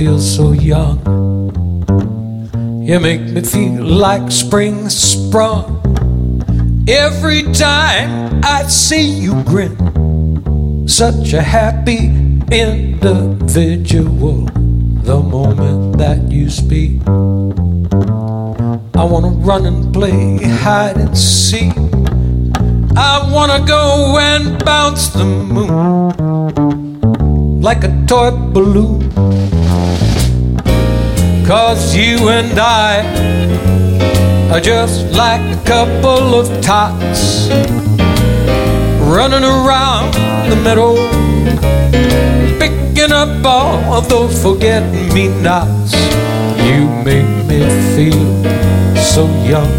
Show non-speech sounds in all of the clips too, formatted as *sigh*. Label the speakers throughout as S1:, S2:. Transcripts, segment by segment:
S1: Feel so young. You make me feel like spring sprung. Every time I see you grin, such a happy individual. The moment that you speak, I wanna run and play hide and seek. I wanna go and bounce the moon like a toy balloon. Cause you and I are just like a couple of tots running around the meadow, picking up all of those forget me nots. You make me feel so young.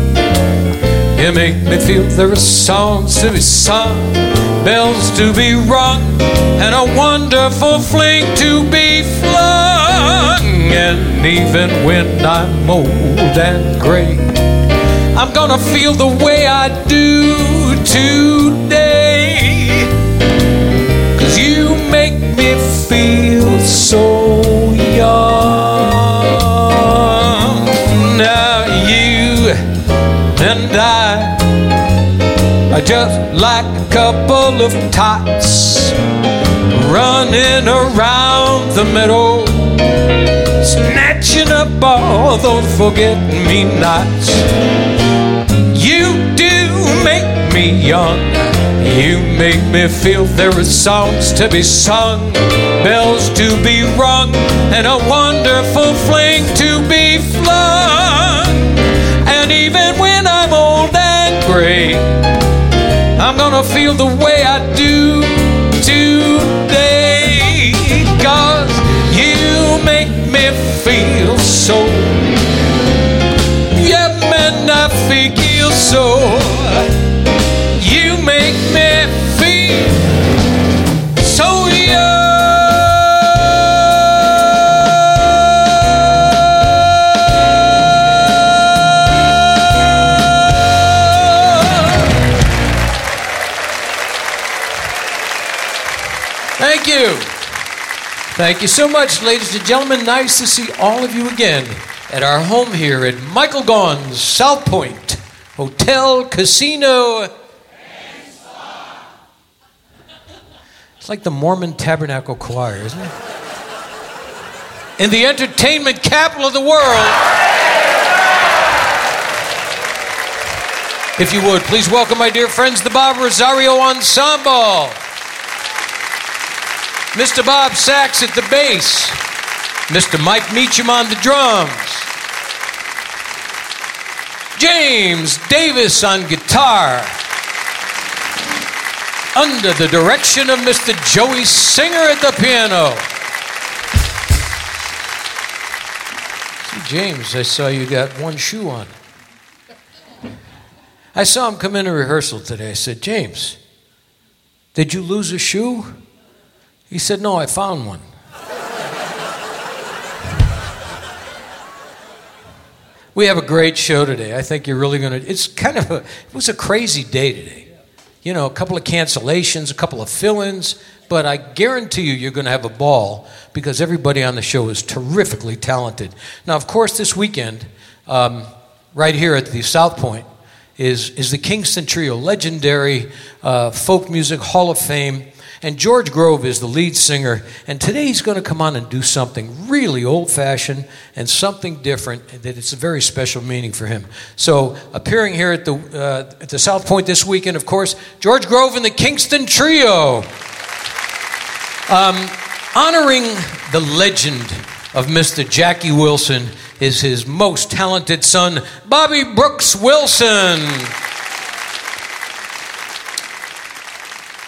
S1: You make me feel there are songs to be sung, bells to be rung, and a wonderful fling to be flung. And even when I'm old and gray, I'm gonna feel the way I do today. Cause you make me feel so young. Now you and I are just like a couple of tots running around the meadow, snatching up all those forget me nots. You do make me young. You make me feel there are songs to be sung, bells to be rung, and a wonderful fling to be flung. And even when I'm old and gray, I'm gonna feel the way I do feel so. Yeah, man, I feel so. Thank you so much, ladies and gentlemen. Nice to see all of you again at our home here at Michael Gaughan's South Point Hotel Casino. It's like the Mormon Tabernacle Choir, isn't it? In the entertainment capital of the world. If you would, please welcome my dear friends, the Bob Rosario Ensemble. Mr. Bob Sachs at the bass, Mr. Mike Meacham on the drums, James Davis on guitar, under the direction of Mr. Joey Singer at the piano. See, James, I saw you got one shoe on. I saw him come into rehearsal today. I said, James, did you lose a shoe? He said, No, I found one. we have a great show today. I think you're really going to. It's kind of a. It was a crazy day today. You know, a couple of cancellations, a couple of fill ins, but I guarantee you, you're going to have a ball because everybody on the show is terrifically talented. Now, of course, this weekend, um, right here at the South Point, is, is the Kingston Trio, legendary uh, folk music Hall of Fame. And George Grove is the lead singer. And today he's going to come on and do something really old fashioned and something different that it's a very special meaning for him. So, appearing here at the, uh, at the South Point this weekend, of course, George Grove and the Kingston Trio. Um, honoring the legend of Mr. Jackie Wilson is his most talented son, Bobby Brooks Wilson.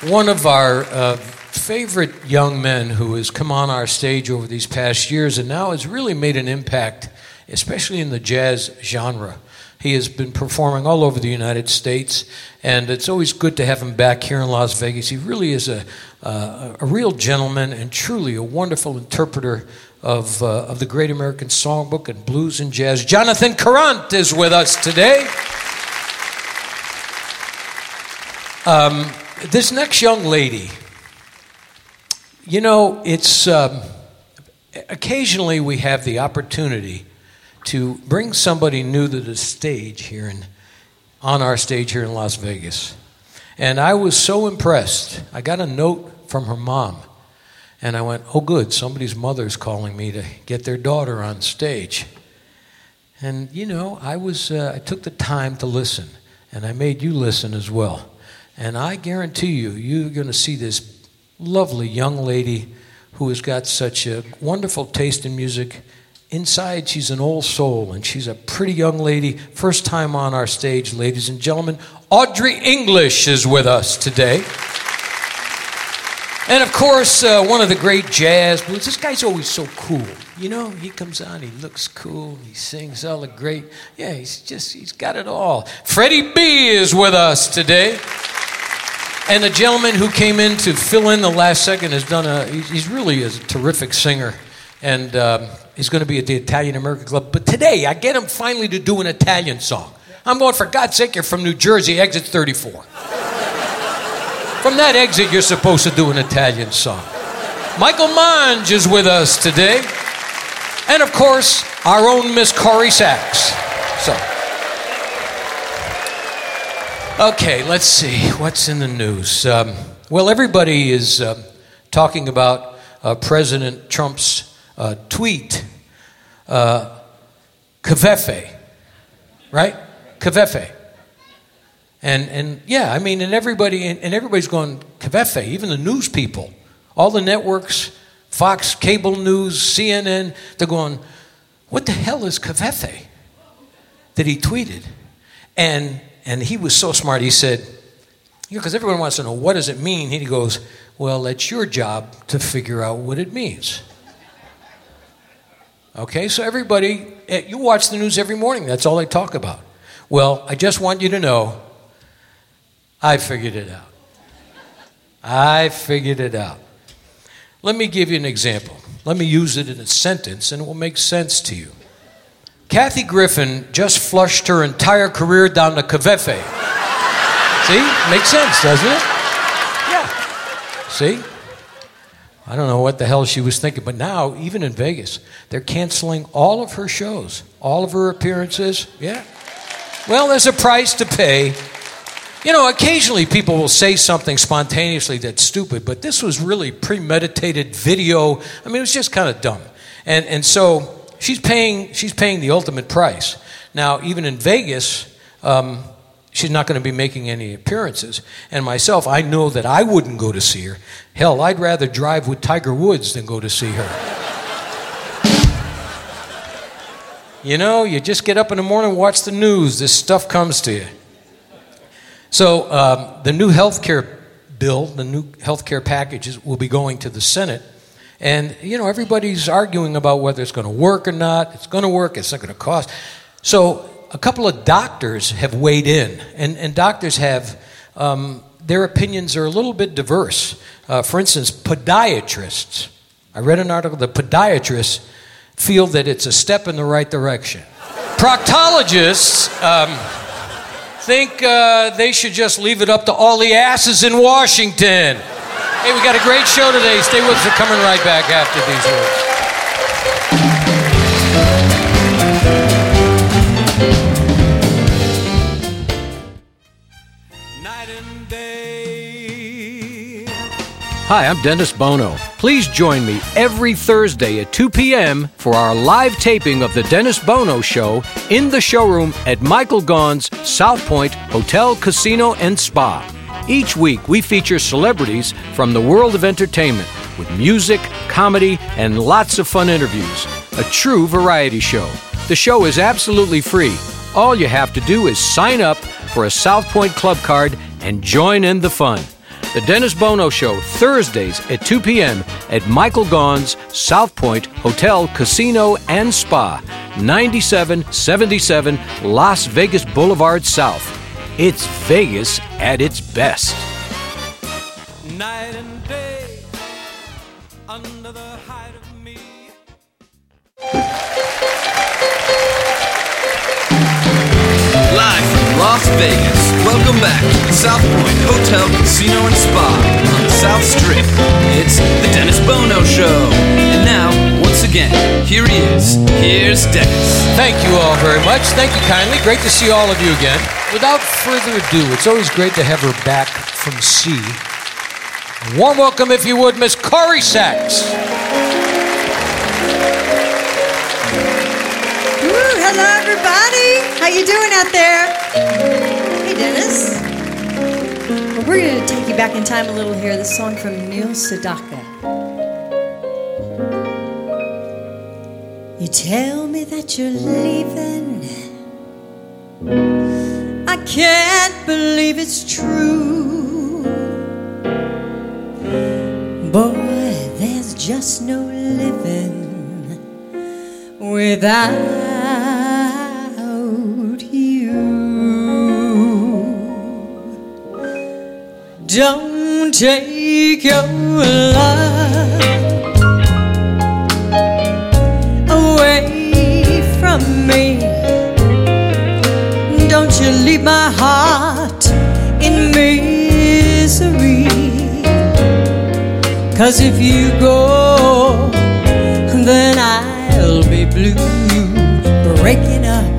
S1: One of our uh, favorite young men who has come on our stage over these past years and now has really made an impact, especially in the jazz genre. He has been performing all over the United States, and it's always good to have him back here in Las Vegas. He really is a, uh, a real gentleman and truly a wonderful interpreter of, uh, of the Great American Songbook and blues and jazz. Jonathan Karrant is with us today. Um, this next young lady, you know, it's um, occasionally we have the opportunity to bring somebody new to the stage here in, on our stage here in Las Vegas. And I was so impressed. I got a note from her mom, and I went, Oh, good, somebody's mother's calling me to get their daughter on stage. And, you know, I, was, uh, I took the time to listen, and I made you listen as well. And I guarantee you, you're going to see this lovely young lady who has got such a wonderful taste in music Inside, she's an old soul, and she's a pretty young lady. First time on our stage, ladies and gentlemen. Audrey English is with us today. And of course, uh, one of the great jazz blues. This guy's always so cool. You know, he comes on, he looks cool, he sings all the great. Yeah, he's just, he's got it all. Freddie B is with us today. And the gentleman who came in to fill in the last second has done a, he's really a terrific singer. And um, He's going to be at the Italian American Club. But today, I get him finally to do an Italian song. I'm going, for God's sake, you're from New Jersey, exit 34. from that exit, you're supposed to do an Italian song. Michael Monge is with us today. And of course, our own Miss Corrie Sachs. So. Okay, let's see. What's in the news? Um, well, everybody is uh, talking about uh, President Trump's uh, tweet, uh, right? Covfefe. And, and yeah, I mean, and everybody, and everybody's going, Covfefe, even the news people, all the networks, Fox, cable news, CNN, they're going, what the hell is Covfefe that he tweeted? And, and he was so smart, he said, because everyone wants to know, what does it mean? He goes, well, it's your job to figure out what it means. Okay, so everybody, eh, you watch the news every morning. That's all they talk about. Well, I just want you to know I figured it out. I figured it out. Let me give you an example. Let me use it in a sentence and it will make sense to you. Kathy Griffin just flushed her entire career down the Covfefe. See? Makes sense, doesn't it? Yeah. See? I don't know what the hell she was thinking, but now, even in Vegas, they're canceling all of her shows, all of her appearances. Yeah. Well, there's a price to pay. You know, occasionally people will say something spontaneously that's stupid, but this was really premeditated video. I mean, it was just kind of dumb. And, and so she's paying, she's paying the ultimate price. Now, even in Vegas, um, she's not going to be making any appearances. And myself, I know that I wouldn't go to see her. Hell, I'd rather drive with Tiger Woods than go to see her. you know, you just get up in the morning, watch the news, this stuff comes to you. So, um, the new health care bill, the new health care packages, will be going to the Senate. And, you know, everybody's arguing about whether it's going to work or not. It's going to work, it's not going to cost. So, a couple of doctors have weighed in, and, and doctors have, um, their opinions are a little bit diverse. Uh, for instance, podiatrists. I read an article, the podiatrists feel that it's a step in the right direction. Proctologists um, think uh, they should just leave it up to all the asses in Washington. Hey, we got a great show today. Stay with us. We're coming right back after these words. Hi, I'm Dennis Bono. Please join me every Thursday at 2 p.m. for our live taping of The Dennis Bono Show in the showroom at Michael Gaughan's South Point Hotel, Casino, and Spa. Each week, we feature celebrities from the world of entertainment with music, comedy, and lots of fun interviews. A true variety show. The show is absolutely free. All you have to do is sign up for a South Point Club card and join in the fun. The Dennis Bono Show, Thursdays at 2 p.m. at Michael Gaughan's South Point Hotel, Casino, and Spa, 9777 Las Vegas Boulevard South. It's Vegas at its best.
S2: Night and day, under the height of me.
S3: Live from Las Vegas, welcome back to the South Point Hotel, Casino, and Spa on the South Strip. It's the Dennis Bono Show. And now, once again, here he is. Here's Dennis.
S1: Thank you all very much. Thank you kindly. Great to see all of you again. Without further ado, it's always great to have her back from sea. A warm welcome, if you would, Miss Corrie Sachs.
S4: Woo, hello everybody. How you doing out there? Hey Dennis. Well, we're going to take you back in time a little here. This song from Neil Sedaka. Tell me that you're leaving. I can't believe it's true. Boy, there's just no living without you. Don't take your love me. Don't you leave my heart in misery. Cause if you go, then I'll be blue. Breaking up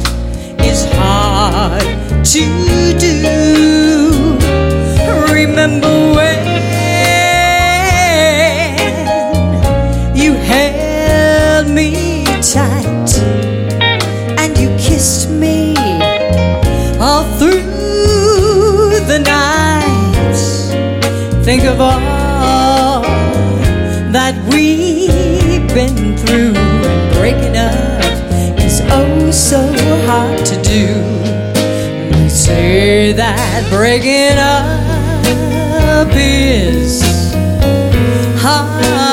S4: is hard to do. Remember All that we've been through, and breaking up is oh so hard to do. They say that breaking up is hard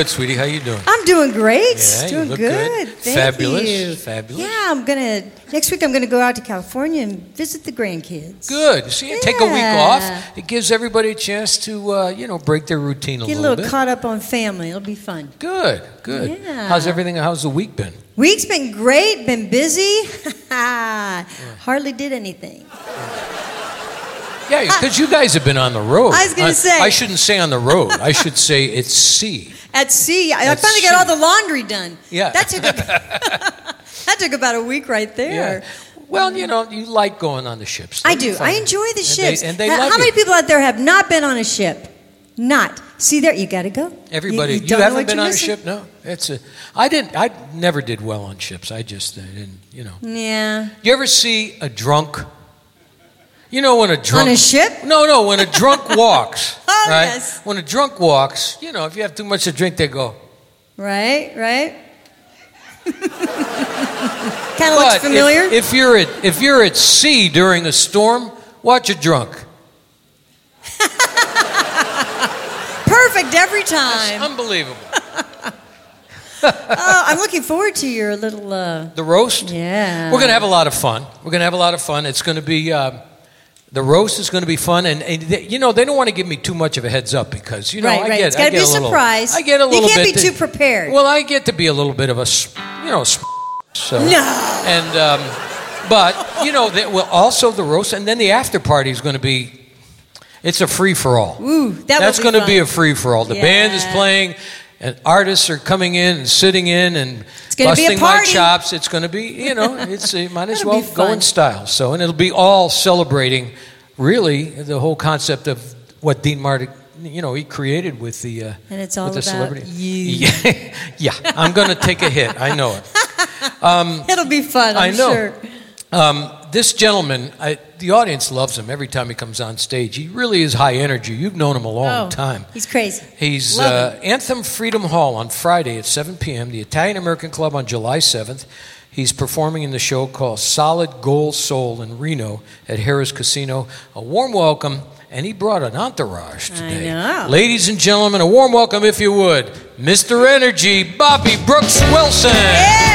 S1: good, sweetie. How you doing?
S4: I'm doing great.
S1: Yeah, you
S4: doing
S1: look
S4: good.
S1: good.
S4: Thank
S1: Fabulous,
S4: you.
S1: fabulous.
S4: Yeah, I'm gonna next week. I'm gonna go out to California and visit the grandkids.
S1: Good. See, take a week off. It gives everybody a chance to, uh, you know, break their routine a little bit.
S4: Get a
S1: little,
S4: caught up on family. It'll be fun.
S1: Good, good.
S4: Yeah.
S1: How's everything? How's the week been?
S4: Week's been great. Been busy. *laughs* Hardly did anything.
S1: Yeah, because you guys have been on the road.
S4: I was gonna
S1: Uh,
S4: say-
S1: I shouldn't say on the road. I should say it's sea.
S4: At sea, I I finally got all the laundry done.
S1: Yeah.
S4: that took a, *laughs* that took about a week right there.
S1: Well, you know, you like going on the ships.
S4: I
S1: don't
S4: do.
S1: you
S4: I enjoy the
S1: And
S4: ships.
S1: they, and they
S4: How-
S1: love
S4: How many
S1: you.
S4: people out there have not been on a ship? not. See there, you got to go.
S1: Everybody, you,
S4: don't know
S1: haven't been on
S4: missing?
S1: a ship? No, it's a. I didn't. I never did well on ships. I just uh, didn't. You know.
S4: Yeah.
S1: You ever see a drunk? You know when a drunk
S4: On a ship?
S1: No, no. When a drunk *laughs* walks, *laughs*
S4: Oh,
S1: right?
S4: yes.
S1: When a drunk walks, you know, if you have too much to drink, they go.
S4: Right, right. *laughs* kind of looks familiar.
S1: If, you're at if you're at sea during a storm, watch a drunk.
S4: Perfect every time.
S1: Unbelievable.
S4: Oh, I'm looking forward to your little. Uh,
S1: The roast.
S4: yeah.
S1: We're going to have a lot of fun. We're going to have a lot of fun. It's going to be, um, the roast is going to be fun. And, and they, you know, they don't want to give me too much of a heads up because, you know,
S4: Right,
S1: I
S4: right.
S1: get
S4: It's
S1: I get
S4: be a
S1: little,
S4: surprise.
S1: I get a
S4: You can't
S1: bit.
S4: be too prepared.
S1: Well, I get to be a little bit of a you know, so.
S4: No.
S1: And, um, but, you know, that will also the roast, and then the after party is going to be, it's a free for all.
S4: Ooh, that
S1: That's going to be a free for all. The band is playing, and artists are coming in and sitting in and
S4: gonna be a
S1: busting my chops. It's going to be, you know, *laughs* it's you might as well go in style. So, and it'll be all celebrating, really, the whole concept of what Dean Martin, you know, he created with the uh,
S4: And it's all
S1: with the
S4: about
S1: celebrity.
S4: you. *laughs*
S1: Yeah, yeah. I'm going to take a hit. I know it. *laughs*
S4: It'll be fun. I'm
S1: I know.
S4: sure.
S1: Um, this gentleman, I, the audience loves him every time he comes on stage. He really is high energy. You've known him a long
S4: Oh,
S1: time.
S4: He's crazy.
S1: He's uh, Anthem Freedom Hall on Friday at 7 p.m., the Italian American Club on July 7th. He's performing in the show called Solid Gold Soul in Reno at Harrah's Casino. A warm welcome, and he brought an entourage today.
S4: know.
S1: Ladies and gentlemen, a warm welcome, if you would, Mr. Energy, Bobby Brooks Wilson.
S5: Hello,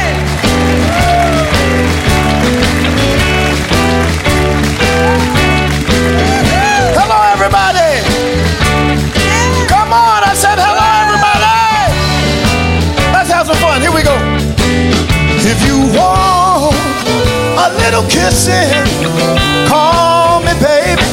S5: everybody. Come on, I said hello, everybody. Let's have some fun. Here we go. If you want a little kissing, call me, baby.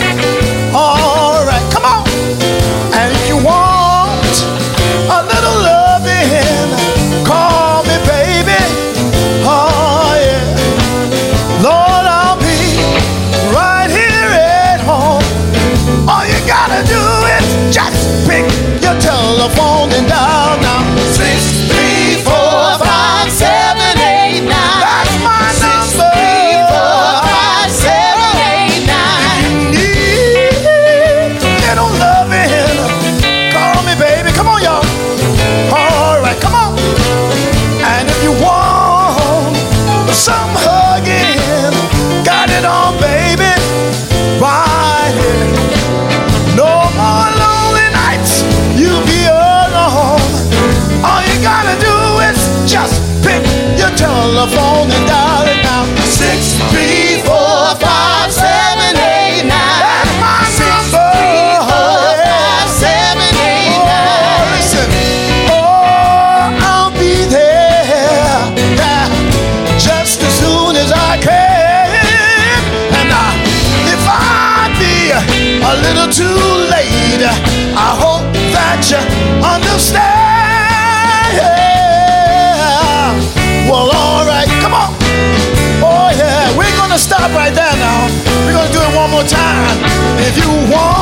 S5: You want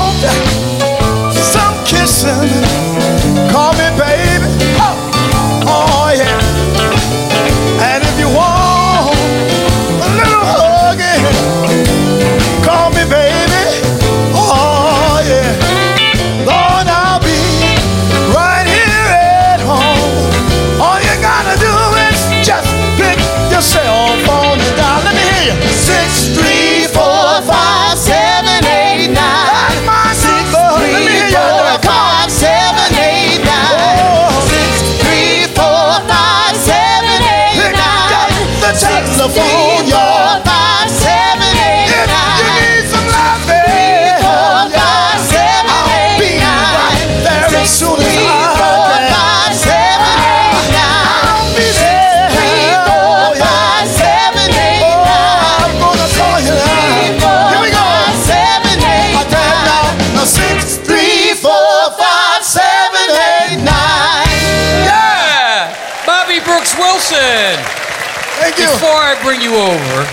S1: over,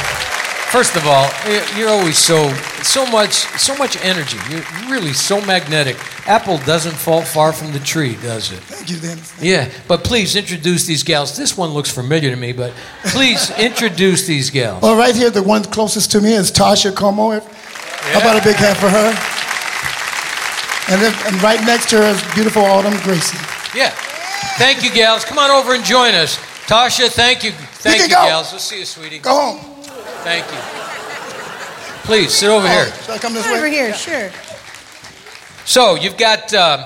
S1: first of all, you're always so so much so much energy. You're really so magnetic. apple doesn't fall far from the tree, does it?
S5: Thank you, Dennis.
S1: Yeah, but please introduce these gals. This one looks familiar to me, but please *laughs* introduce these gals.
S5: Well, right here, the one closest to me is Tasha Como. How about a big hand for her? And, then, and right next to her is beautiful Autumn Gracie.
S1: Yeah. Thank you, gals. Come on over and join us. Tasha, thank you. Thank
S5: can
S1: you,
S5: go.
S1: gals. We'll see you, sweetie.
S5: Go home.
S1: Thank you. Please sit over here.
S5: Oh, should I come this
S4: Over
S5: way?
S4: here, sure.
S1: So you've got um,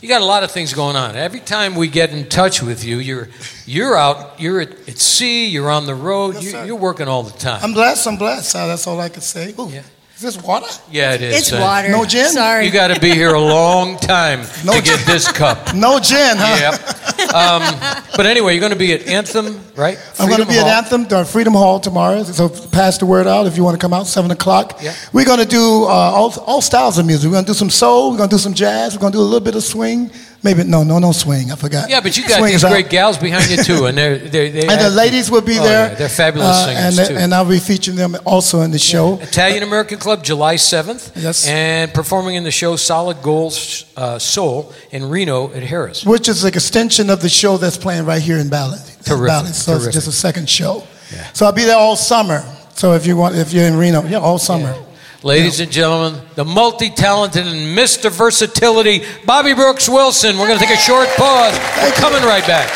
S1: you got a lot of things going on. Every time we get in touch with you, you're you're out, you're at, at sea, you're on the road,
S5: Yes,
S1: you, you're working all the time.
S5: I'm blessed. I'm blessed. Uh, that's all I can say. Ooh,
S1: Yeah.
S5: Is this water?
S1: yeah, it is.
S4: It's
S1: uh,
S4: water.
S5: No gin?
S4: Sorry.
S1: You got to be here a long time *laughs*
S5: No
S1: to get this cup. *laughs*
S5: No gin, huh?
S1: Yep. Um, but anyway, you're going to be at Anthem, right?
S5: I'm going to
S1: Freedom
S5: be at Anthem, the Freedom Hall tomorrow. So pass the word out if you want to come out, 7 o'clock.
S1: Yeah.
S5: We're going to do uh, all, all styles of music. We're going to do some soul. We're going to do some jazz. We're going to do a little bit of swing. Maybe, no, no, no swing. I forgot.
S1: Yeah, but you got
S5: Swing
S1: these
S5: is out.
S1: great gals behind you too, and they're, they're they
S5: And the ladies will be
S1: Oh,
S5: there.
S1: yeah, they're fabulous
S5: Uh,
S1: singers
S5: and,
S1: too.
S5: And I'll be featuring them also in the show.
S1: Italian American Club, July 7th.
S5: Yes.
S1: And performing in the show Solid Gold uh, Soul in Reno at Harrah's.
S5: Which is an extension of the show that's playing right here in Ballard.
S1: Terrific,
S5: Ballard. So
S1: terrific.
S5: it's just a second show. Yeah. So I'll be there all summer. So if you want, if you're in Reno, yeah, all summer.
S1: Ladies and gentlemen, the multi talented and Mr. Versatility, Bobby Brooks Wilson. We're going to take a short pause. We're coming right back.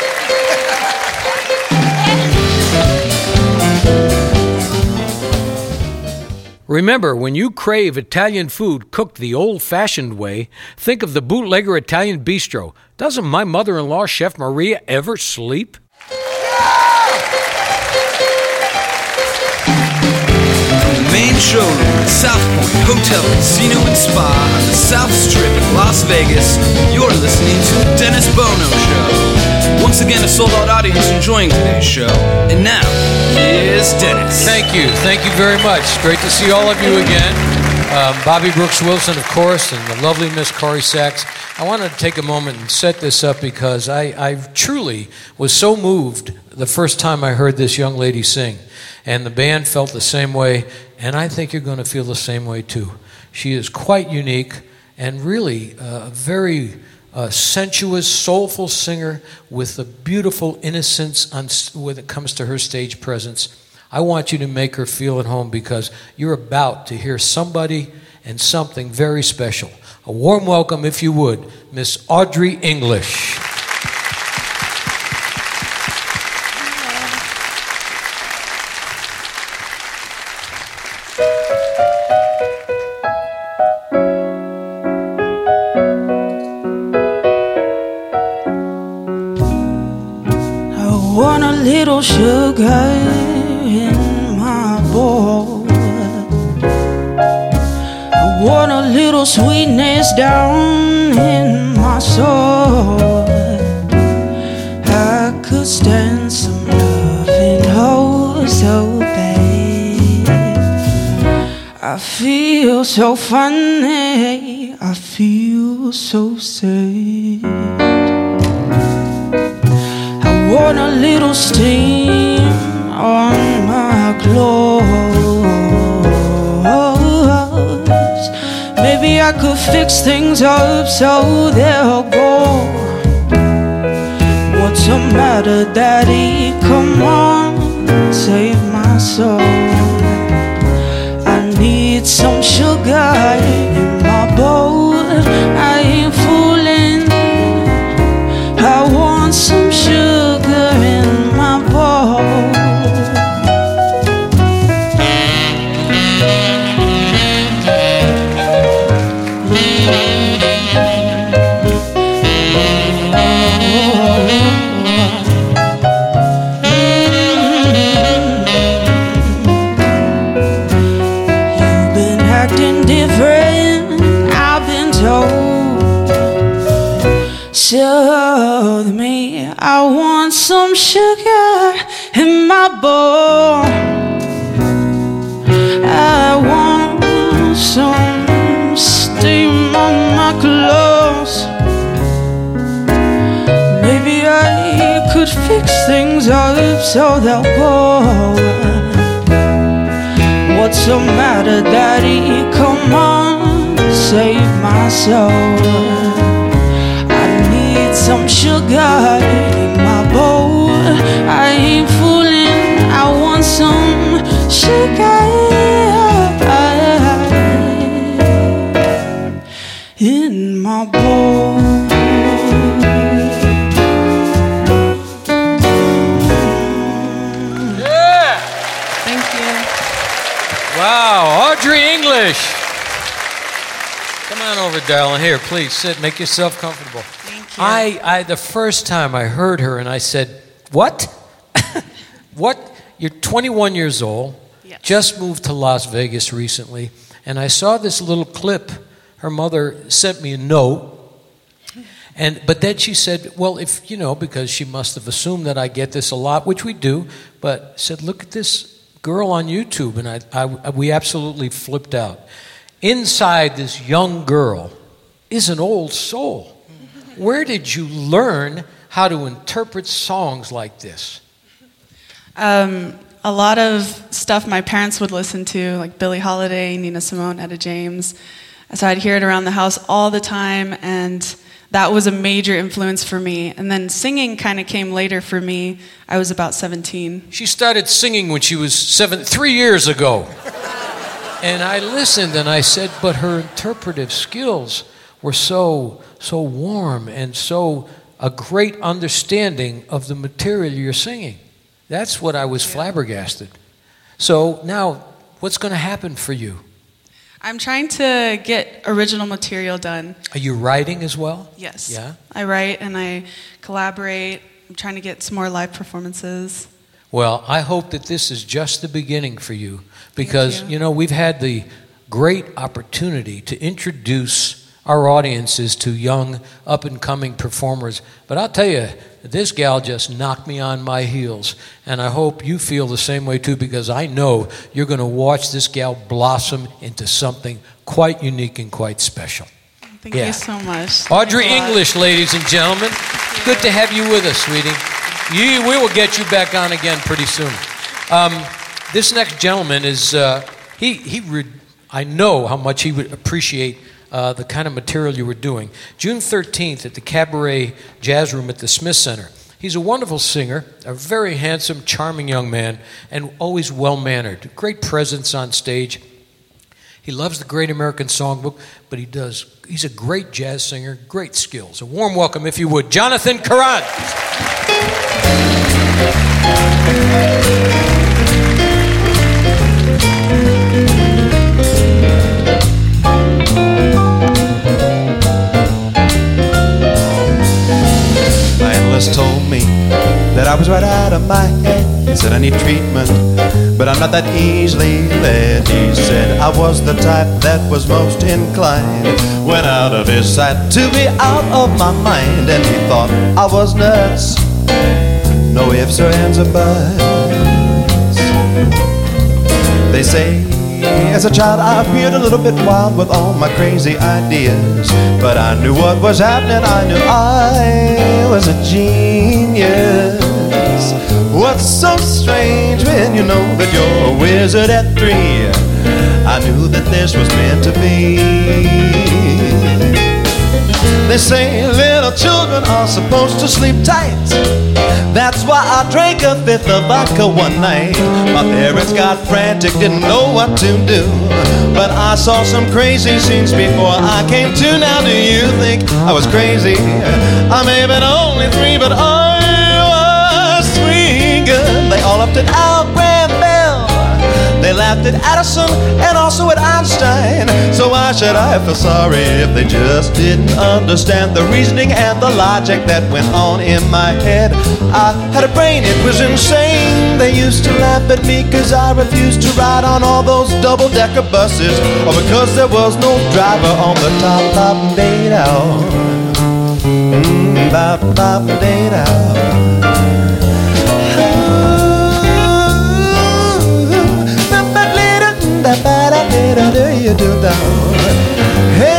S1: Remember, when you crave Italian food cooked the old fashioned way, think of the bootlegger Italian bistro. Doesn't my mother in law, Chef Maria, ever sleep?
S3: Showroom at South Point Hotel, Casino, and Spa on the South Strip in Las Vegas, you're listening to The Dennis Bono Show. Once again, a sold out audience enjoying today's show. And now, here's Dennis.
S1: Thank you. Thank you very much. Great to see all of you again. Um, Bobby Brooks Wilson, of course, and the lovely Miss Corrie Sachs. I wanted to take a moment and set this up because I, I truly was so moved the first time I heard this young lady sing. And the band felt the same way, and I think you're going to feel the same way too. She is quite unique and really uh, a very uh, sensuous, soulful singer with a beautiful innocence on, when it comes to her stage presence. I want you to make her feel at home because you're about to hear somebody and something very special. A warm welcome, if you would, Miss Audrey English.
S6: Sugar sweetness down in my soul. I could stand some loving, oh so bad. I feel so funny. I feel so sad. I want a little steam I could fix things up so they'll go. What's the matter, Daddy? Come on, save my soul. I need some sugar in my bowl. So they'll go. What's the matter, Daddy? Come on, save my soul. I need some sugar in my bowl. I ain't fooling, I want some sugar
S1: darling. Here, please sit. Make yourself comfortable.
S7: Thank you.
S1: I, I, the first time I heard her, and I said, "What? *laughs* what? You're 21 years old.
S7: Yes.
S1: Just moved to Las Vegas recently, and I saw this little clip. Her mother sent me a note." And but then she said, "Well, if you know, because she must have assumed that I get this a lot, which we do." But said, "Look at this girl on YouTube," and I, I we absolutely flipped out. Inside this young girl is an old soul. Where did you learn how to interpret songs like this?
S7: Um, a lot of stuff my parents would listen to, like Billie Holiday, Nina Simone, Etta James. So I'd hear it around the house all the time, and that was a major influence for me. And then singing kind of came later for me. I was about 17.
S1: She started singing when she was seven, three years ago. And I listened and I said, but her interpretive skills were so, so warm and so a great understanding of the material you're singing. That's what I was flabbergasted. So now, what's going to happen for you?
S7: I'm trying to get original material done.
S1: Are you writing as well?
S7: Yes.
S1: Yeah?
S7: I write and I collaborate. I'm trying to get some more live performances.
S1: Well, I hope that this is just the beginning for you because,
S7: you.
S1: you know, we've had the great opportunity to introduce our audiences to young, up and coming performers. But I'll tell you, this gal just knocked me on my heels. And I hope you feel the same way too because I know you're going to watch this gal blossom into something quite unique and quite special.
S7: Thank
S1: Yeah.
S7: you so much.
S1: Audrey
S7: Thanks a lot.
S1: English, ladies and gentlemen. Good to have you with us, sweetie. You, we will get you back on again pretty soon. Um, this next gentleman is, uh, he, he re- I know how much he would appreciate uh, the kind of material you were doing. June 13th at the Cabaret Jazz Room at the Smith Center. He's a wonderful singer, a very handsome, charming young man, and always well mannered. Great presence on stage. He loves the Great American Songbook, but he does. He's a great jazz singer, great skills. A warm welcome, if you would, Jonathan
S8: Karrant. That I was right out of my head. He said I need treatment, but I'm not that easily led. He said I was the type that was most inclined, went out of his sight to be out of my mind, and he thought I was nuts. No ifs or ands or buts. They say as a child I appeared a little bit wild with all my crazy ideas. But I knew what was happening, I knew I was a genius. What's so strange when you know that you're a wizard at three? I knew that this was meant to be. They say little children are supposed to sleep tight. That's why I drank a fifth of vodka one night. My parents got frantic, didn't know what to do. But I saw some crazy scenes before I came to. Now, do you think I was crazy? I may have been only three, but I upped it out, Graham Bell. They laughed at Edison and also at Einstein. So why should I feel sorry if they just didn't understand the reasoning and the logic that went on in my head? I had a brain, it was insane. They used to laugh at me because I refused to ride on all those double decker buses, or because there was no driver on the top. Day down. Mm, bop, bop, day Hey now,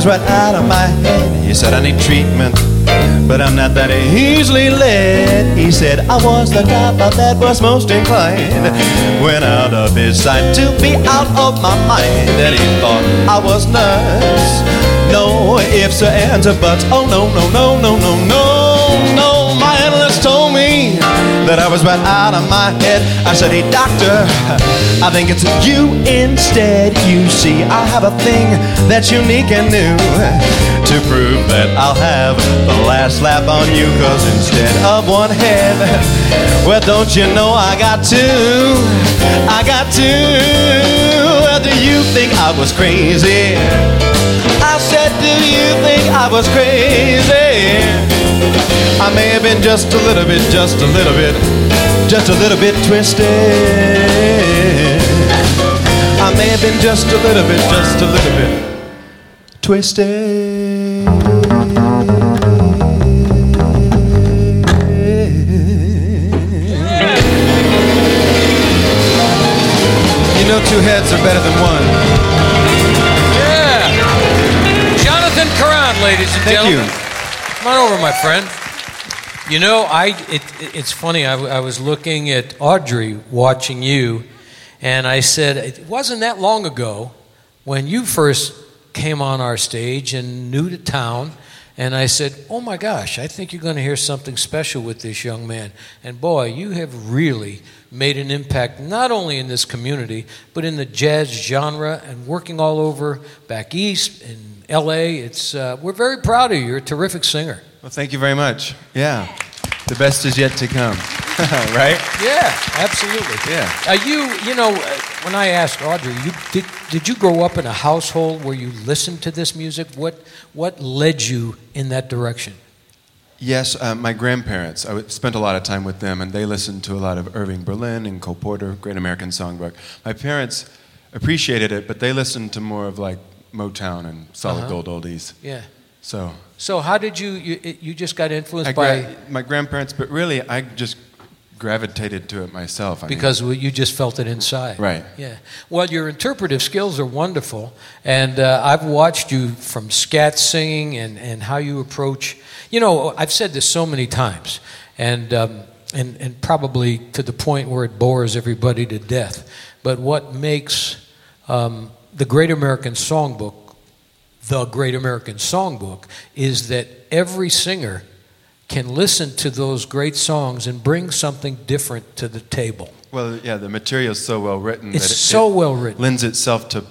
S8: was right out of my head. He said I need treatment, but I'm not that easily led. He said I was the type of that was most inclined, went out of his sight to be out of my mind, and he thought I was nuts. No ifs or ands or buts. Oh no no no no no no no. That I was right out of my head. I said, Hey doctor, I think it's you instead. You see, I have a thing that's unique and new to prove that I'll have the last laugh on you. Cause instead of one head, well, don't you know I got two? I got two. Well, do you think I was crazy? I said, Do you think I was crazy? I may have been just a little bit, just a little bit, just a little bit twisted. I may have been just a little bit, just a little bit twisted. Two heads are better than one.
S1: Yeah. Jonathan Karrant, ladies and
S8: Thank
S1: gentlemen.
S8: you.
S1: Come on over, my friend. You know, I it, it's funny. I was looking at Audrey watching you, and I said it wasn't that long ago when you first came on our stage and new to town. And I said, "Oh my gosh, I think you're going to hear something special with this young man." And boy, you have really made an impact not only in this community but in the jazz genre and working all over back east in L.A. It's uh, we're very proud of you. You're a terrific singer.
S8: Well, thank you very much. Yeah, the best is yet to come. *laughs* right?
S1: Yeah, absolutely.
S8: Yeah.
S1: Uh, you, you know, uh, when I asked Audrey, you did, did you grow up in a household where you listened to this music? What, what led you in that direction?
S8: Yes, uh, my grandparents. I spent a lot of time with them, and they listened to a lot of Irving Berlin and Cole Porter, Great American Songbook. My parents appreciated it, but they listened to more of like Motown and solid
S1: Uh-huh.
S8: gold oldies.
S1: Yeah.
S8: So
S1: So how did you, you, you just got influenced by,
S8: my grandparents, but really I just gravitated to it myself. I mean,
S1: because you just felt it inside.
S8: Right.
S1: Yeah. Well, your interpretive skills are wonderful, and uh, I've watched you from scat singing and, and how you approach. You know, I've said this so many times, and um, and and probably to the point where it bores everybody to death. But what makes um, the Great American Songbook the Great American Songbook is that every singer can listen to those great songs and bring something different to the table.
S8: well, yeah, the material is so well written.
S1: It's
S8: that it,
S1: so
S8: it
S1: well written.
S8: Lends itself to,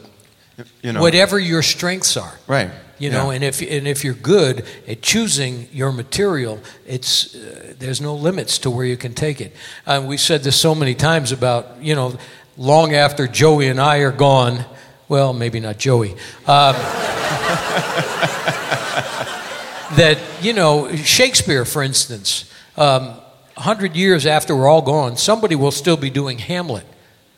S8: you know,
S1: Whatever your strengths are.
S8: Right.
S1: You know, and if and if you're good at choosing your material, it's uh, there's no limits to where you can take it. Uh, we've said this so many times about you know, long after Joey and I are gone. Well, maybe not Joey. Um, *laughs* that you know, Shakespeare, for instance, um, hundred years after we're all gone, somebody will still be doing Hamlet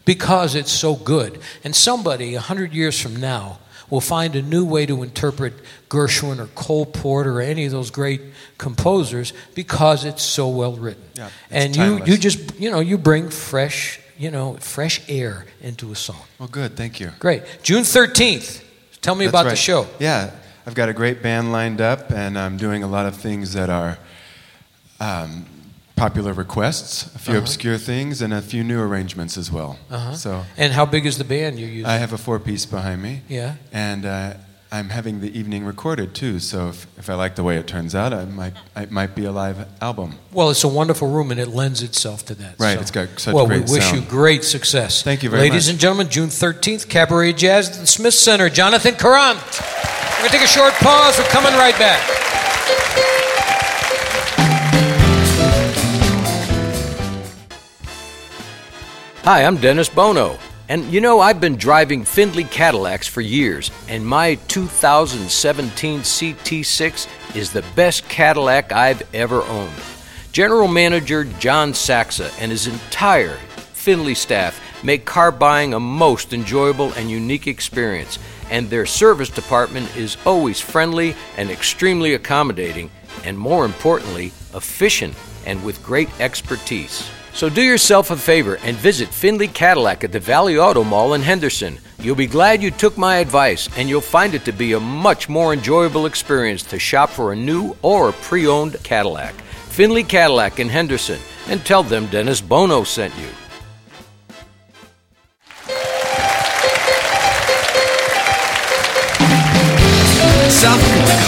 S1: because it's so good, and somebody a hundred years from now will find a new way to interpret Gershwin or Cole Porter or any of those great composers because it's so well written.
S8: Yeah,
S1: and you,
S8: timeless.
S1: you just you know you bring fresh you know fresh air into a song.
S8: Well, good. Thank you.
S1: Great. June thirteenth. Tell me
S8: That's
S1: about the
S8: right.
S1: show.
S8: Yeah, I've got a great band lined up, and I'm doing a lot of things that are um, popular requests, a few
S1: Uh-huh.
S8: obscure things, and a few new arrangements as well.
S1: Uh-huh.
S8: So
S1: And how big is the band you're using?
S8: I have a four-piece behind me.
S1: Yeah.
S8: And uh, I'm having the evening recorded too. So if, if I like the way it turns out, I might it might be a live album.
S1: Well, it's a wonderful room and it lends itself to that.
S8: Right,
S1: so-
S8: it's got such
S1: well,
S8: great Well,
S1: we wish
S8: sound.
S1: you great success.
S8: Thank you very
S1: Ladies
S8: much.
S1: Ladies and gentlemen, June 13th, Cabaret Jazz at the Smith Center. Jonathan Karrant. We're going to take a short pause. We're coming right back. Hi, I'm Dennis Bono. And you know, I've been driving Findlay Cadillacs for years, and my 2017 CT6 is the best Cadillac I've ever owned. General Manager John Saxa and his entire Findlay staff make car buying a most enjoyable and unique experience, and their service department is always friendly and extremely accommodating, and more importantly, efficient and with great expertise.
S9: So do yourself a favor and visit Findlay Cadillac at the Valley Auto Mall in Henderson. You'll be glad you took my advice, and you'll find it to be a much more enjoyable experience to shop for a new or pre owned Cadillac. Findlay Cadillac in Henderson, and tell them Dennis Bono sent you.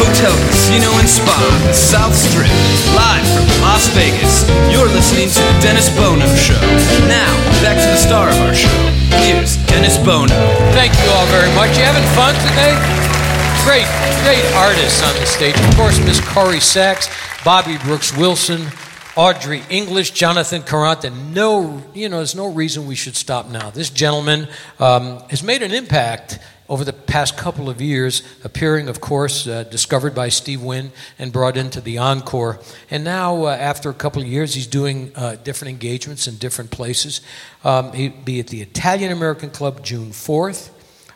S3: Hotel, Casino, and Spa, the South Strip, live from Las Vegas. You're listening to The Dennis Bono Show. Now, back to the star of our show. Here's Dennis Bono.
S1: Thank you all very much. You having fun today? Great, great artists on the stage. Of course, Miss Corrie Sachs, Bobby Brooks Wilson, Audrey English, Jonathan Karrant, and no, you know, there's no reason we should stop now. This gentleman um, has made an impact over the past couple of years, appearing, of course, uh, discovered by Steve Wynn and brought into the Encore. And now, uh, after a couple of years, he's doing uh, different engagements in different places. Um, he'd be at the Italian American Club June 4th.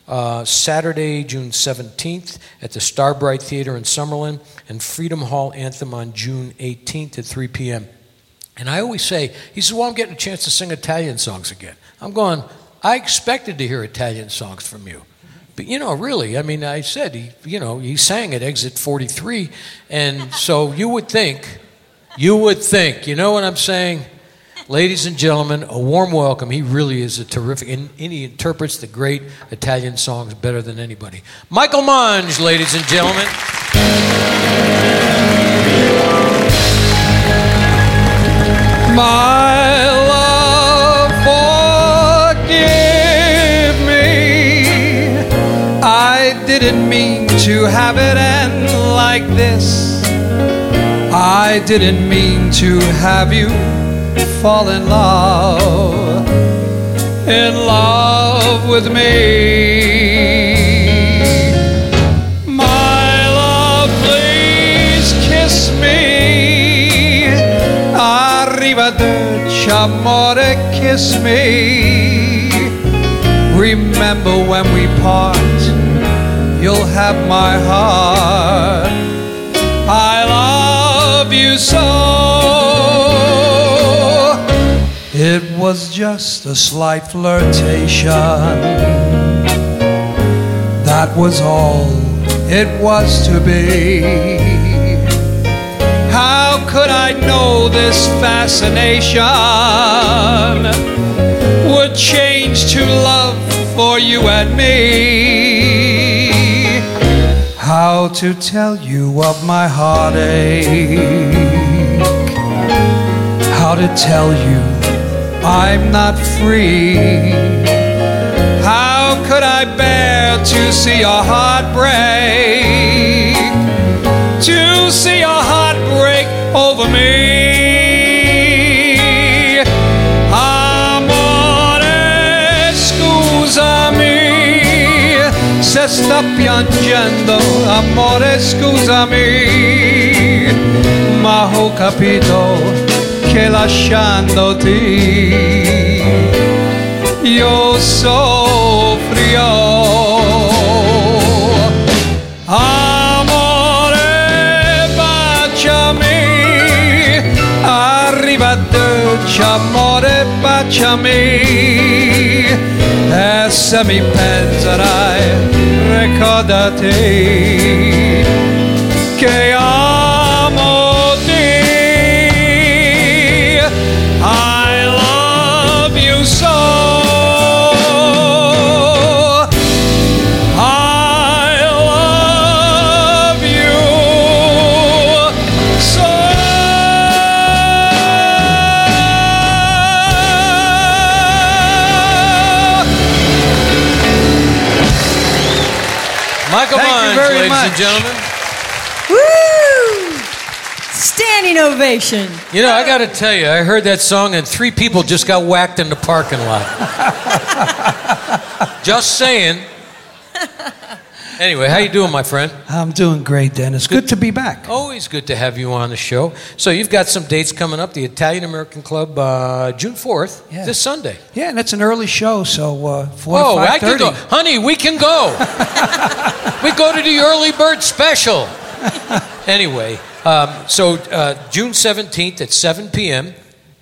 S1: Uh, Saturday, June 17th, at the Starbright Theater in Summerlin, and Freedom Hall Anthem on June 18th at 3 p.m. And I always say, he says, Well, I'm getting a chance to sing Italian songs again. I'm going, I expected to hear Italian songs from you. But you know, really, I mean, I said he, you know, he sang at exit 43, and so you would think, you would think, you know what I'm saying? Ladies and gentlemen, a warm welcome. He really is a terrific, and, and he interprets the great Italian songs better than anybody. Michael Monge, ladies and gentlemen.
S2: My didn't mean to have it end like this. I didn't mean to have you fall in love, in love with me. My love, please kiss me. Arrivederci, amore, kiss me. Remember when we part, you'll have my heart. I love you so. It was just a slight flirtation. That was all it was to be. How could I know this fascination would change to love for you and me? How to tell you of my heartache? How to tell you I'm not free? How could I bear to see your heart break? To see your heart break over me. Sta piangendo, amore, scusami. Ma ho capito che lasciandoti io soffrirò. Amore, baciami, arrivederci, amore, baciami. E se mi penserai, ricordati che amo
S1: and gentlemen.
S4: Woo! Standing ovation.
S1: You know, I got to tell you, I heard that song and three people just got whacked in the parking lot. *laughs* just saying. Anyway, how you doing, my friend?
S2: I'm doing great, Dennis. Good to be back.
S1: Always good to have you on the show. So you've got some dates coming up. The Italian American Club, uh, June fourth,
S2: Yeah.
S1: this Sunday.
S2: Yeah, and it's an early show, so uh, four
S1: Oh,
S2: to
S1: I can go, honey. We can go. *laughs* we go to the early bird special. anyway, um, so uh, June seventeenth at seven p.m.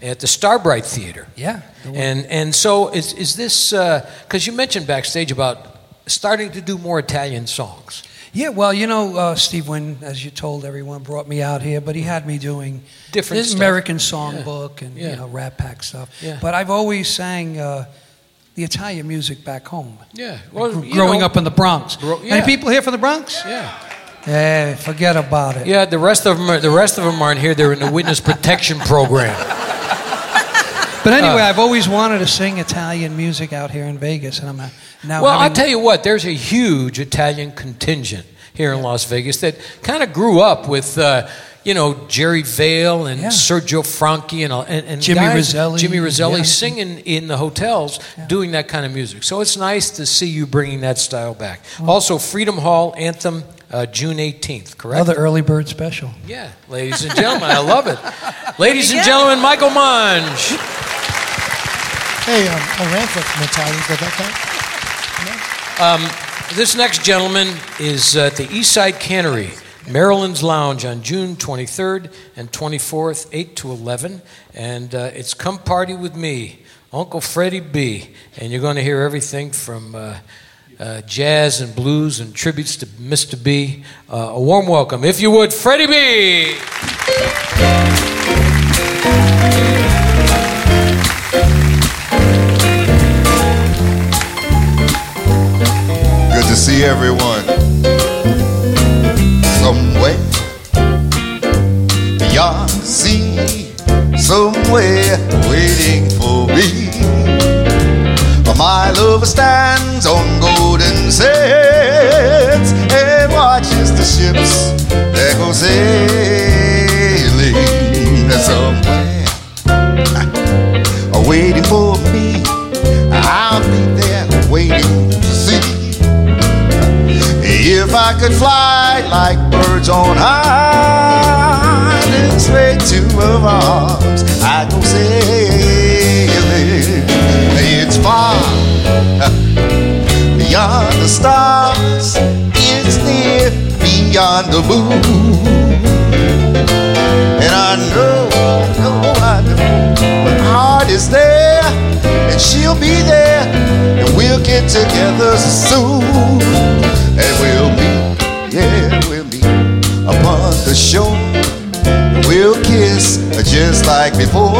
S1: at the Starbright Theater.
S2: Yeah.
S1: And and so is is this because you mentioned backstage about starting to do more Italian songs?
S2: Yeah, well, you know, uh, Steve Wynn, as you told everyone, brought me out here, but he had me doing
S1: Different
S2: this
S1: stuff.
S2: American songbook and
S1: Yeah.
S2: you know Rat Pack stuff.
S1: Yeah.
S2: But I've always sang uh, the Italian music back home.
S1: Yeah,
S2: Gr- growing up in the Bronx.
S1: Gro-
S2: Any people here from the Bronx?
S1: Yeah.
S2: Yeah, forget about it.
S1: Yeah, the rest of them are, the rest of them aren't here. They're in the witness *laughs* protection program.
S2: But anyway,
S1: Uh,
S2: I've always wanted to sing Italian music out here in Vegas, and I'm uh, now.
S1: well, I'll tell you what. There's a huge Italian contingent here in Las Vegas that kind of grew up with, uh, you know, Jerry Vale and
S2: Yeah.
S1: Sergio Franchi and, and, and
S2: Jimmy
S1: guys-
S2: Roselli,
S1: Jimmy Roselli
S2: yeah.
S1: singing in the hotels, doing that kind of music. So it's nice to see you bringing that style back.
S2: Oh.
S1: Also, Freedom Hall anthem, uh, June 18th. Correct?
S2: Another early bird special.
S1: Yeah, ladies and gentlemen, I love it. *laughs* Ladies and gentlemen, Michael Monge.
S5: Hey, um, I ran for Italian. Does that count?
S1: Um, this next gentleman is at the Eastside Cannery, Marilyn's Lounge on June 23rd and 24th, 8 to 11. And uh, it's Come Party With Me, Uncle Freddie B. And you're going to hear everything from uh, uh, jazz and blues and tributes to Mr. B. Uh, a warm welcome, if you would, Freddie B.
S10: see everyone. Somewhere beyond the sea, somewhere waiting for me. My lover stands on golden sands and watches the ships that go sailing somewhere *laughs* waiting for me. I'll be there waiting I could fly like birds on high and straight to her arms. I go sailing. It's far beyond the stars. It's near beyond the moon. And I know, I know, I know, my heart is there, and she'll be there, and we'll get together soon. And we'll meet, yeah, we'll meet upon the shore. And we'll kiss just like before.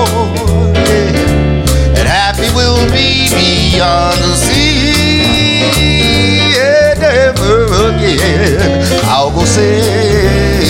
S10: Yeah. And happy we'll be beyond the sea. And never again I'll go sailing.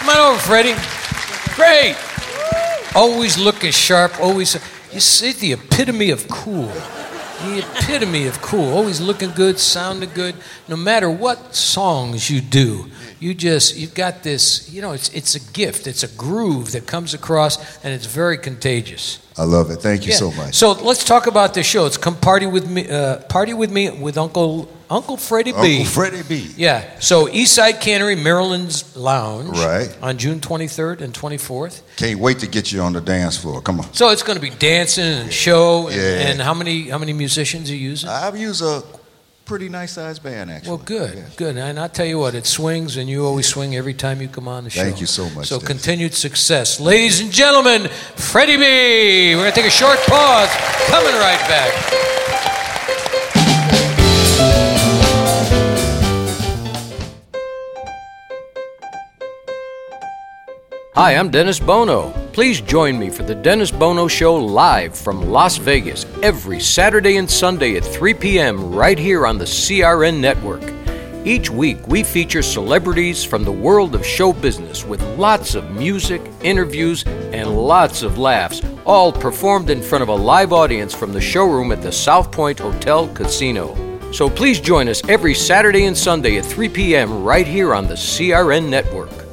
S1: Come on over, Freddie. Great. Always looking sharp. Always. You see the epitome of cool. the epitome of cool. Always looking good, sounding good. No matter what songs you do, you just you've got this. You know, it's it's a gift. It's a groove that comes across, and it's very contagious.
S11: I love it. Thank you
S1: Yeah.
S11: so much.
S1: So let's talk about the show. It's come party with me. Uh, party with me with Uncle Uncle Freddie B.
S11: Uncle Freddie B.
S1: Yeah. So Eastside Cannery, Marilyn's Lounge.
S11: Right.
S1: On June 23rd and 24th.
S11: Can't wait to get you on the dance floor. Come on.
S1: So it's going to be dancing and show. And,
S11: Yeah.
S1: and how many how many musicians are you using?
S11: I've used a pretty nice sized band, actually.
S1: Well, good, good. And I'll tell you what, it swings, and you always swing every time you come on the show.
S11: Thank you so much,
S1: So
S11: Dennis.
S1: continued success. Ladies and gentlemen, Freddie B. We're going to take a short pause. Coming right back.
S9: Hi, I'm Dennis Bono. Please join me for the Dennis Bono Show live from Las Vegas every Saturday and Sunday at 3 p.m. right here on the CRN network. Each week, we feature celebrities from the world of show business with lots of music, interviews, and lots of laughs, all performed in front of a live audience from the showroom at the South Point Hotel Casino. So please join us every Saturday and Sunday at 3 p.m. right here on the CRN network.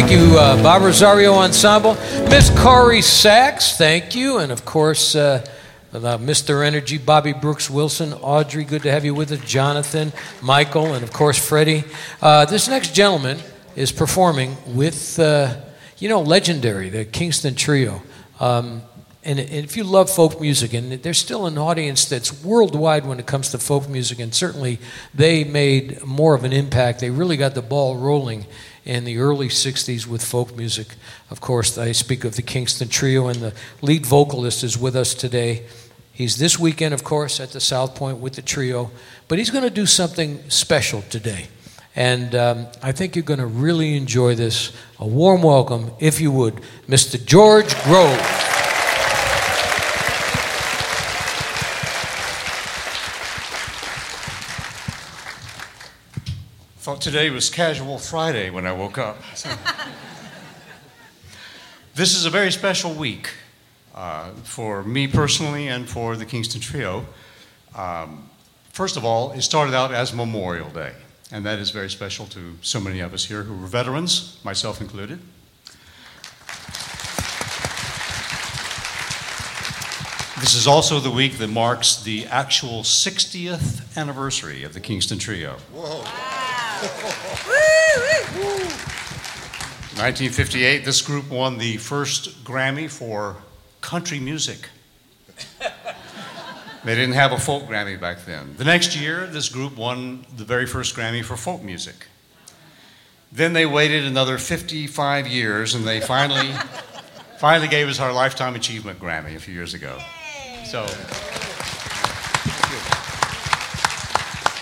S1: Thank you, uh, Bob Rosario Ensemble. Miss Corrie Sachs, thank you. And of course, uh, uh, Mr. Energy, Bobby Brooks Wilson, Audrey, good to have you with us, Jonathan, Michael, and of course, Freddie. Uh, this next gentleman is performing with, uh, you know, legendary, the Kingston Trio. Um, and, and if you love folk music, and there's still an audience that's worldwide when it comes to folk music, and certainly they made more of an impact. They really got the ball rolling in the early 60s with folk music. Of course, I speak of the Kingston Trio, and the lead vocalist is with us today. He's this weekend, of course, at the South Point with the trio, but he's going to do something special today. And um, I think you're going to really enjoy this. A warm welcome, if you would, Mr. George Grove.
S12: Thought today was casual Friday when I woke up. So- *laughs* this is a very special week uh, for me personally and for the Kingston Trio. Um, first of all, it started out as Memorial Day, and that is very special to so many of us here who were veterans, myself included. This is also the week that marks the actual 60th anniversary of the Kingston Trio. 1958, this group won the first Grammy for country music. They didn't have a folk Grammy back then. The next year, this group won the very first Grammy for folk music. Then they waited another 55 years and they finally, *laughs* finally gave us our Lifetime Achievement Grammy a few years ago. So,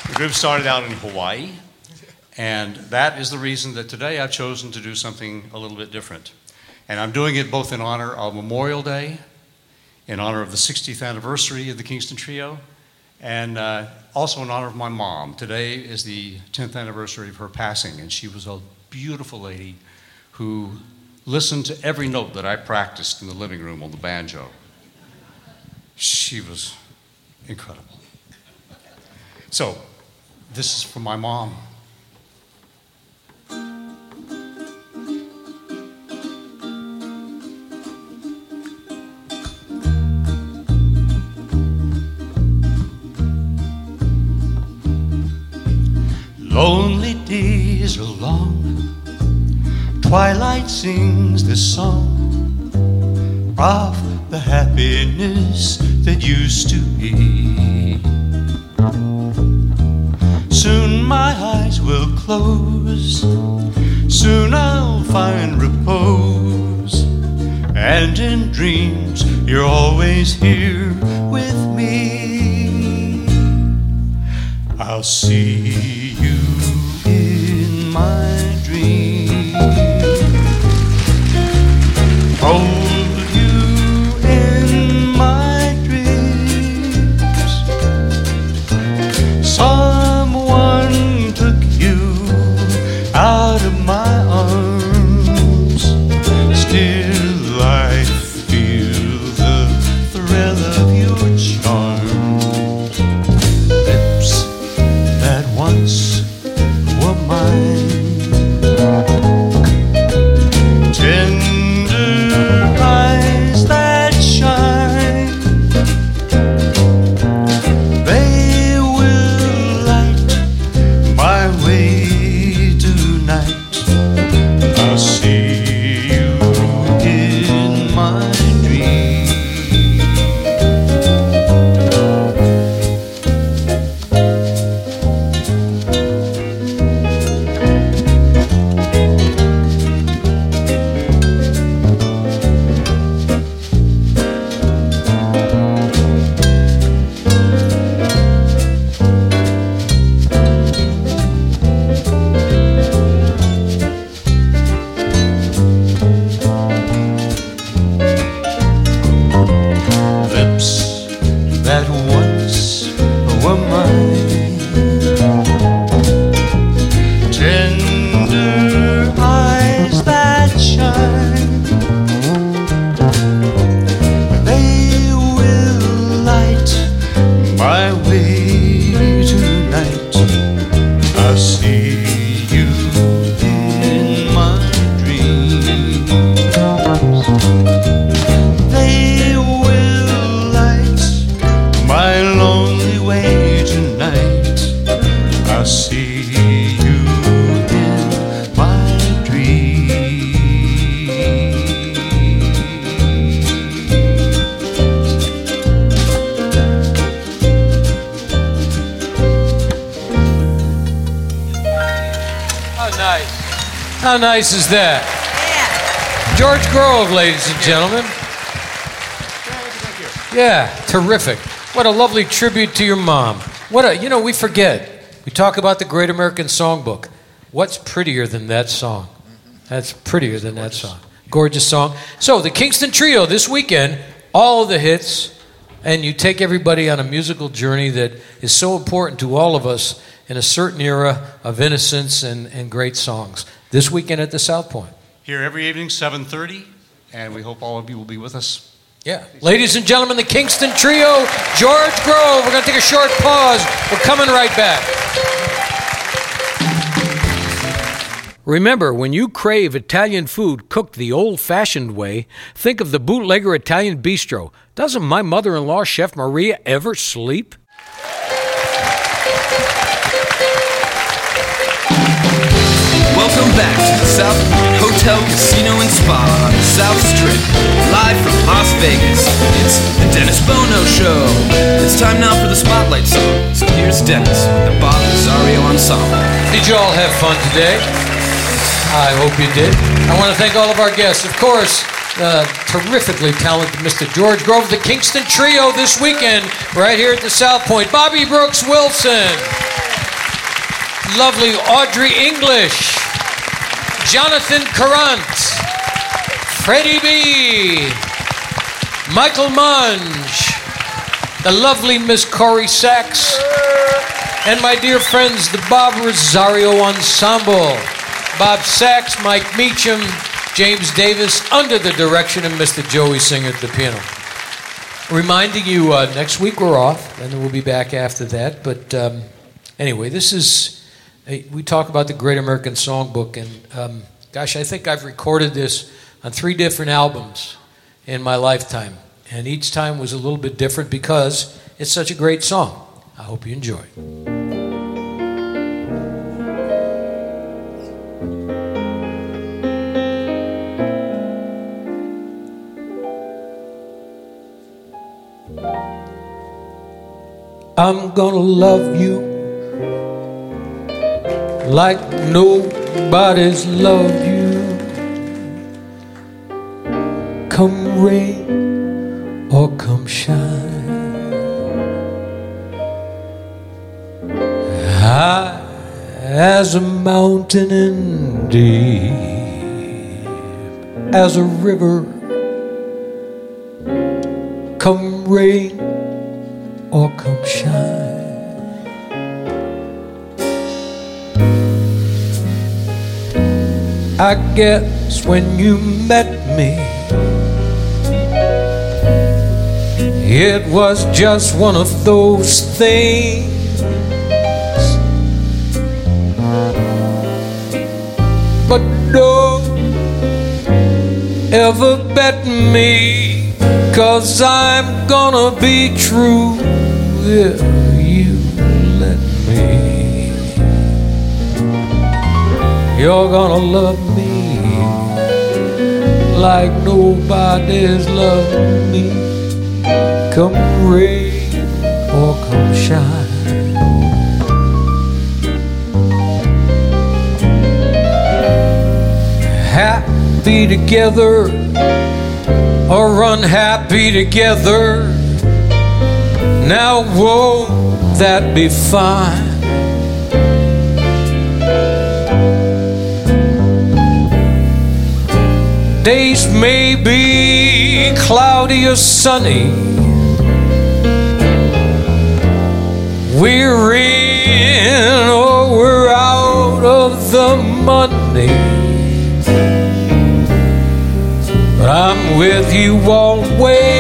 S12: the group started out in Hawaii. And that is the reason that today I've chosen to do something a little bit different. And I'm doing it both in honor of Memorial Day, in honor of the 60th anniversary of the Kingston Trio, and uh, also in honor of my mom. Today is the 10th anniversary of her passing, and she was a beautiful lady who listened to every note that I practiced in the living room on the banjo. She was incredible. So, this is for my mom. Lonely days are long. Twilight sings this song of the happiness that used to be. Soon my eyes will close. Soon I'll find repose. And in dreams, you're always here with me. I'll see you that?
S1: George Grove, ladies and gentlemen. Yeah, terrific. What a lovely tribute to your mom. What a, you know, we forget. We talk about the Great American Songbook. What's prettier than that song? That's prettier than that song. Gorgeous song. So, the Kingston Trio this weekend, all the hits, and you take everybody on a musical journey that is so important to all of us in a certain era of innocence and, and great songs. This weekend at the South Point.
S12: Here every evening, 7:30, and we hope all of you will be with us.
S1: Yeah. Ladies and gentlemen, the Kingston Trio, George Grove. We're going to take a short pause. We're coming right back. Remember, when you crave Italian food cooked the old fashioned way, think of the Bootlegger Italian Bistro. Doesn't my mother in law, Chef Maria, ever sleep?
S3: Welcome back to the South Hotel, Casino, and Spa on the South Strip. Live from Las Vegas, it's the Dennis Bono Show. It's time now for the Spotlight Song. So here's Dennis with the Bob Rosario Ensemble.
S1: Did you all have fun today? I hope you did. I want to thank all of our guests. Of course, terrifically talented Mr. George Grove, the Kingston Trio this weekend, right here at the South Point. Bobby Brooks Wilson. Lovely Audrey English. Jonathan Karrant. Freddie B. Michael Monge. The lovely Miss Corrie Sachs. And my dear friends, the Bob Rosario Ensemble. Bob Sachs, Mike Meacham, James Davis, under the direction of Mr. Joey Singer at the piano. Reminding you, uh, next week we're off, and we'll be back after that. But um, anyway, this is, uh, we talk about the Great American Songbook, and um, gosh, I think I've recorded this on three different albums in my lifetime. And each time was a little bit different because it's such a great song. I hope you enjoy. I'm gonna love you like nobody's loved you. Come rain or come shine. high as a mountain and deep as a river. Come rain or come shine. I guess when you met me, it was just one of those things. But don't ever bet me, cause I'm gonna be true if you let me. You're gonna love me like nobody's loved me. Come rain or come shine. Happy together or unhappy together. Now, won't that be fine? Days may be cloudy or sunny. We're in or we're out of the money. But I'm with you always.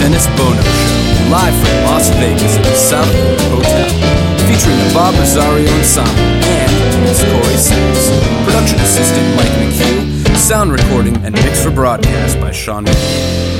S3: Dennis Bono Show, live from Las Vegas at the South Point Hotel, featuring the Bob Rosario Ensemble and Miss Corrie Sims. Production assistant Mike McHugh, sound recording and mix for broadcast by Sean McHugh.